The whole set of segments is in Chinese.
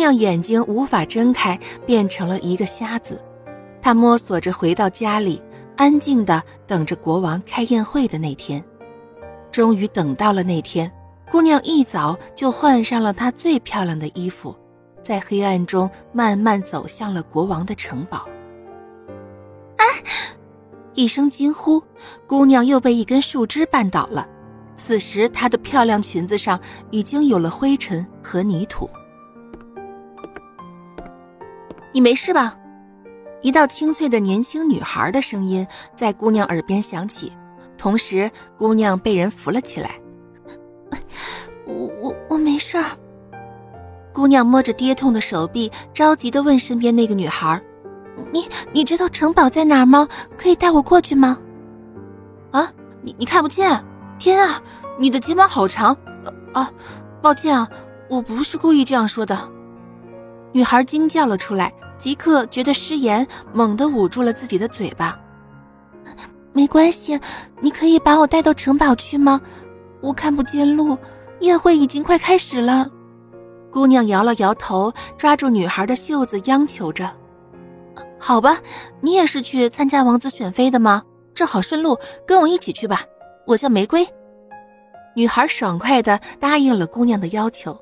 娘眼睛无法睁开，变成了一个瞎子。她摸索着回到家里，安静的等着国王开宴会的那天。终于等到了那天，姑娘一早就换上了她最漂亮的衣服，在黑暗中慢慢走向了国王的城堡。啊！一声惊呼，姑娘又被一根树枝绊倒了。此时，她的漂亮裙子上已经有了灰尘和泥土。你没事吧？一道清脆的年轻女孩的声音在姑娘耳边响起，同时，姑娘被人扶了起来。我我我没事。姑娘摸着跌痛的手臂，着急的问身边那个女孩：“你你知道城堡在哪吗？可以带我过去吗？”啊，你你看不见。天啊，你的睫毛好长！啊，抱歉啊，我不是故意这样说的。女孩惊叫了出来，即刻觉得失言，猛地捂住了自己的嘴巴。没关系，你可以把我带到城堡去吗？我看不见路，宴会已经快开始了。姑娘摇了摇头，抓住女孩的袖子，央求着：“好吧，你也是去参加王子选妃的吗？正好顺路，跟我一起去吧。”我叫玫瑰，女孩爽快的答应了姑娘的要求。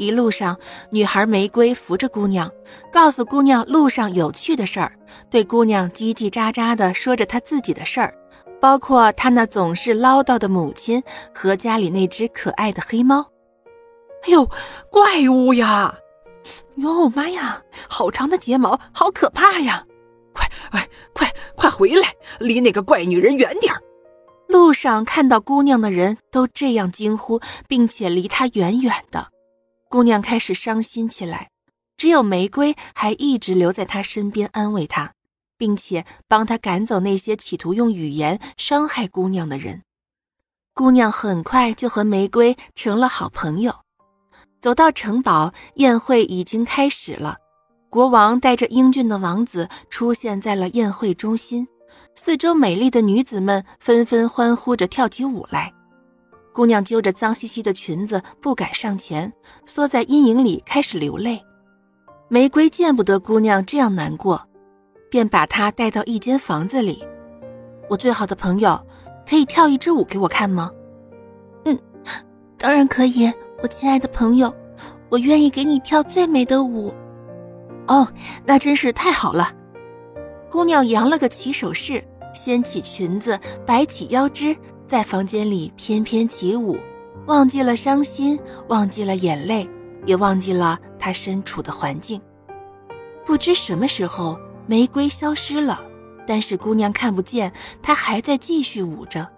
一路上，女孩玫瑰扶着姑娘，告诉姑娘路上有趣的事儿，对姑娘叽叽喳喳的说着她自己的事儿，包括她那总是唠叨的母亲和家里那只可爱的黑猫。哎呦，怪物呀！哟妈呀，好长的睫毛，好可怕呀！快，哎，快快回来，离那个怪女人远点儿。路上看到姑娘的人都这样惊呼，并且离她远远的。姑娘开始伤心起来，只有玫瑰还一直留在她身边安慰她，并且帮她赶走那些企图用语言伤害姑娘的人。姑娘很快就和玫瑰成了好朋友。走到城堡，宴会已经开始了。国王带着英俊的王子出现在了宴会中心。四周美丽的女子们纷纷欢呼着跳起舞来，姑娘揪着脏兮兮的裙子不敢上前，缩在阴影里开始流泪。玫瑰见不得姑娘这样难过，便把她带到一间房子里。我最好的朋友，可以跳一支舞给我看吗？嗯，当然可以，我亲爱的朋友，我愿意给你跳最美的舞。哦，那真是太好了。姑娘扬了个起手势，掀起裙子，摆起腰肢，在房间里翩翩起舞，忘记了伤心，忘记了眼泪，也忘记了她身处的环境。不知什么时候，玫瑰消失了，但是姑娘看不见，她还在继续舞着。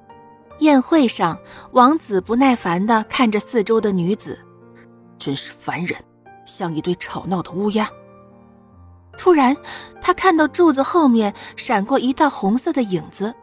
宴会上，王子不耐烦地看着四周的女子，真是烦人，像一堆吵闹的乌鸦。突然，他看到柱子后面闪过一道红色的影子，